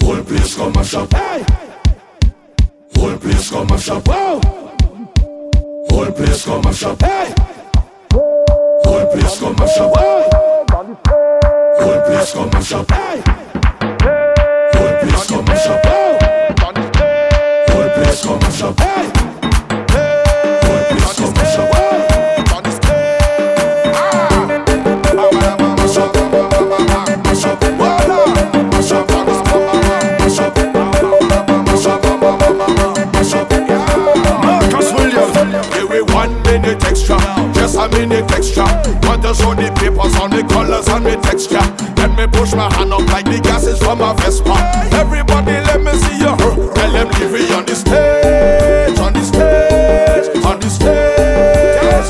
Whole place come mash up. Whole place come mash up. Whole place come mash up. Whole place come mash up. Whole place come mash up. Whole place come mash up. Whole place come mash up. Whole place come mash up. The colors and the texture. Let me push my hand up like the gases from a Vespa. Everybody, let me see you. Tell them leave me on the stage, on the stage, on the stage.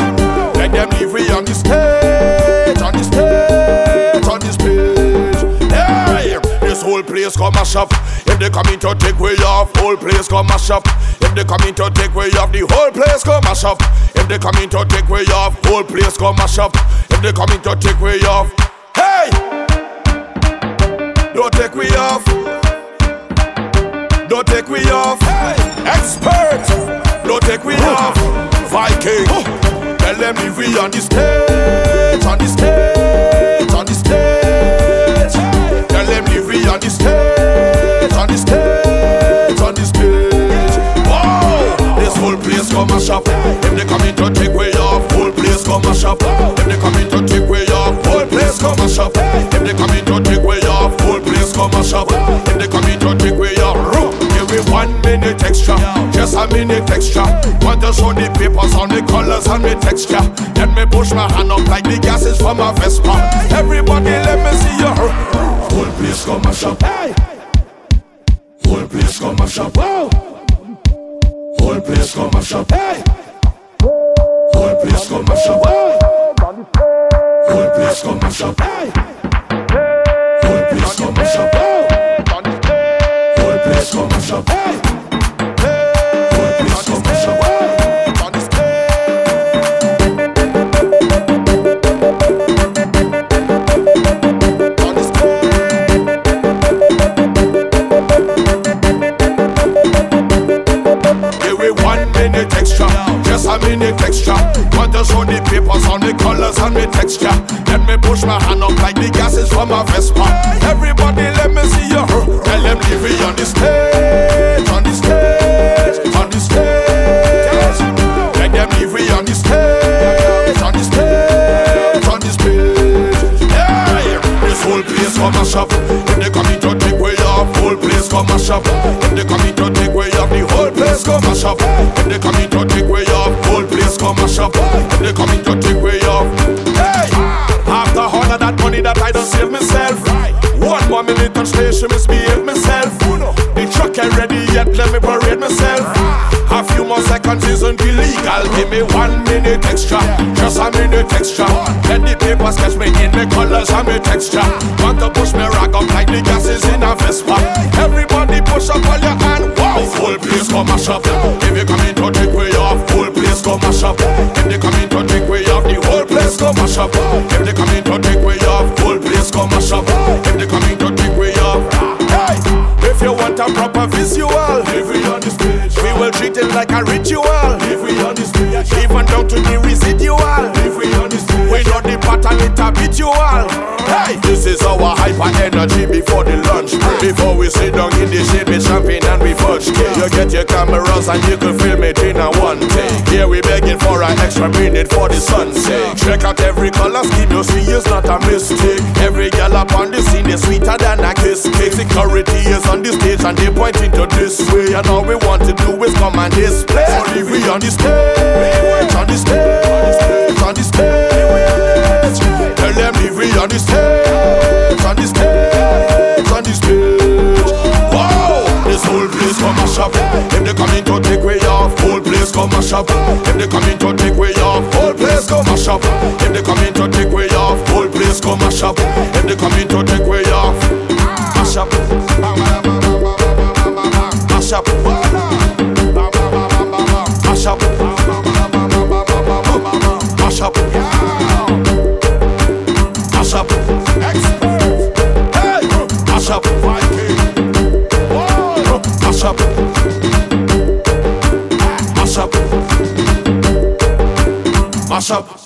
Let them leave me on the stage, on the stage, on the stage. Hey, this whole place come mash up. They come in to take way off, whole place come mash up. If they come in to take way off, the whole place come mash up. If they come in to take way off, whole place come mash up. If they come in to take way off, hey, don't take way off. Don't take we off. Hey, expert. Don't take we off. Viking. Tell them if we on the stage, on the stage, come mash up. If they come in to take way off, whole place come mash up. If they come in to take way off, whole place come mash up. If they come in to take way off, room. Give me one minute extra, just a minute extra. Want to show the papers on the colors and the texture. Let me push my hand up like the gases from a Vespa. Everybody, let me see you. Whole place come mash up. Whole place come mash up. Whole place come mash up. Whole place come mash up. Hey. Whole place come mash up. Whoa. Whole place come mash up. Hey. Whole place come mash up. Whoa. Give me one minute extra, just a minute extra. Want to show the papers on the colors and the texture. Me push my hand up like the gases from a Vespa. Everybody, let me see you. Tell them leave me on the stage, on the stage, on the stage. Let them leave me on the stage, on the stage, on the stage. Yeah, this whole place come mash up. If they come in to take way off, whole place come mash up. If they come in to take way off, the whole place come mash up. If they come in to take way off, whole place come mash up. If they come to take way off, hey. After all of that money that I don't save myself, one more minute on station, misbehave myself. The truck ain't ready yet, let me parade myself. More isn't illegal. Give me one minute extra, just a minute extra. Let the papers catch me in the colors and the texture. Want to push me rag up like the gases in a Vespa. Everybody push up all your hand. Wow, full place come mash up. If you come in to take way off, full place come mash up. If they come in to take way off, the whole place come mash up. If they come in to take way off, full place come mash up. If they come in to take way off. If you want a proper visual, if we like a ritual. If we on the stage, even down to the residual. If we on the stage, we know the pattern it habitual. This is our hyper energy before the lunch break. Before we sit down in the shade with champagne and we fudge cake. You get your cameras and you can film it in a one take. Here we begging for an extra minute for the sunset. Check out every color scheme you see is not a mistake. Every girl up on the scene is sweeter than a kiss cake. Security is on the stage and they pointing to this way. And all we want to do is come and display. Leave we on the stage, on the stage, on the stage. Tell them leave we on the stage, mash up. If they come in to take way off, whole place come mash up. If they come in to take way off, whole place come mash up. If they come in to take way off, mash up, up.